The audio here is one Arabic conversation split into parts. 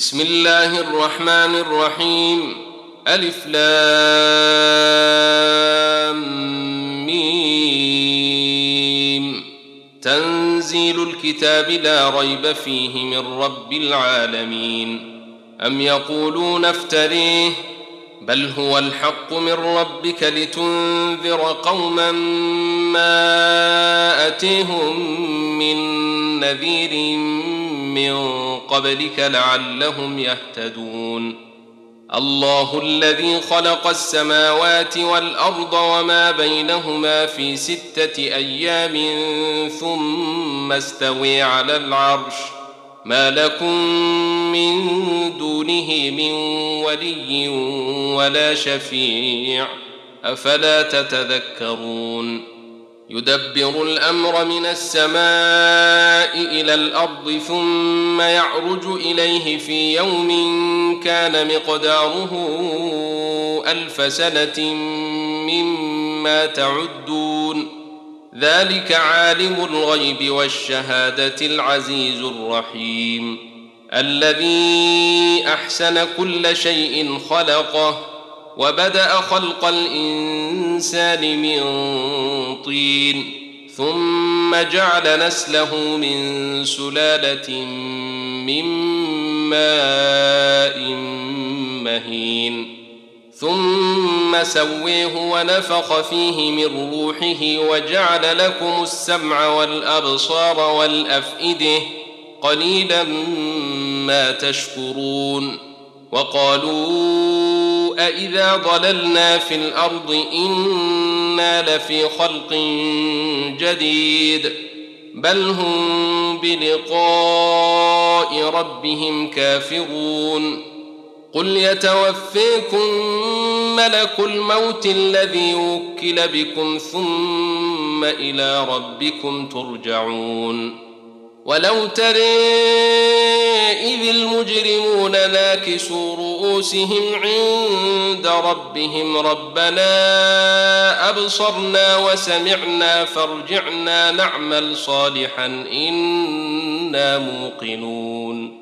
بسم الله الرحمن الرحيم. ألف لام ميم. تنزيل الكتاب لا ريب فيه من رب العالمين. أم يقولون افتريه. بل هو الحق من ربك لتنذر قوما ما أتيهم من نذير من قبلك لعلهم يهتدون. الله الذي خلق السماوات والأرض وما بينهما في ستة أيام ثم استوي على العرش. ما لكم من دونه من ولي ولا شفيع. أفلا تتذكرون؟ يدبر الأمر من السماء إلى الأرض ثم يعرج إليه في يوم كان مقداره ألف سنة مما تعدون. ذلك عالم الغيب والشهادة العزيز الرحيم. الذي أحسن كل شيء خلقه وبدأ خلق الإنسان من طين ثم جعل نسله من سلالة من ماء مهين ثم سويه ونفخ فيه من روحه وجعل لكم السمع والأبصار والأفئدة قليلا ما تشكرون وقالوا أإذا ضللنا في الأرض إنا لفي خلق جديد بل هم بلقاء ربهم كافرون قل يتوفيكم ملك الموت الذي وكل بكم ثم إلى ربكم ترجعون ولو ترى إذ المجرمون ناكسوا رؤوسهم عند ربهم ربنا أبصرنا وسمعنا فارجعنا نعمل صالحا إنا موقنون.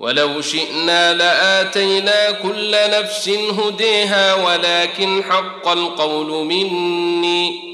ولو شئنا لآتينا كل نفس هديها ولكن حق القول مني.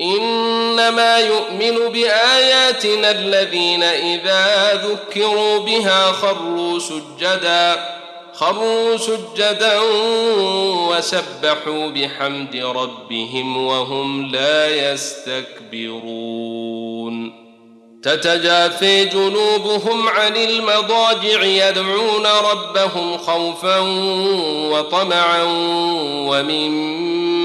إنما يؤمن بآياتنا الذين إذا ذكروا بها خروا سجدا خروا سجدا وسبحوا بحمد ربهم وهم لا يستكبرون. تتجافي جنوبهم عن المضاجع يدعون ربهم خوفا وطمعا ومما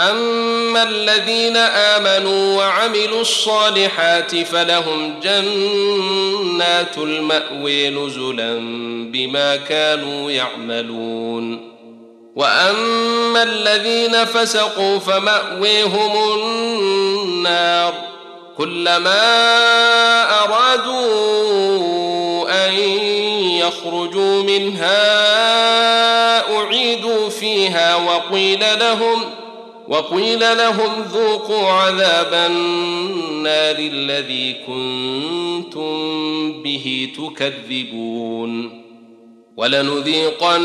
أما الذين آمنوا وعملوا الصالحات فلهم جنات الماوي نزلا بما كانوا يعملون. وأما الذين فسقوا فمأويهم النار. كلما أرادوا أن يخرجوا منها أعيدوا فيها وقيل لهم وقيل لهم ذوقوا عذاب النار الذي كنتم به تكذبون ولنذيقنهم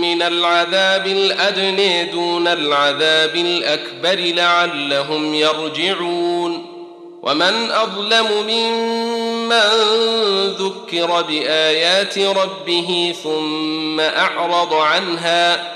من العذاب الادني دون العذاب الأكبر لعلهم يرجعون ومن أظلم ممن ذكر بآيات ربه ثم أعرض عنها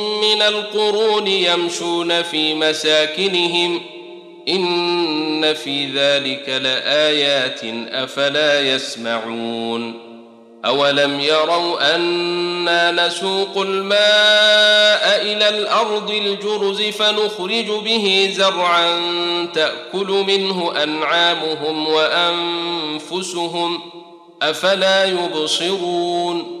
من القرون يمشون في مساكنهم إن في ذلك لآيات أفلا يسمعون أولم يروا أنا نسوق الماء إلى الأرض الجرز فنخرج به زرعا تأكل منه أنعامهم وأنفسهم ۖ أفلا يبصرون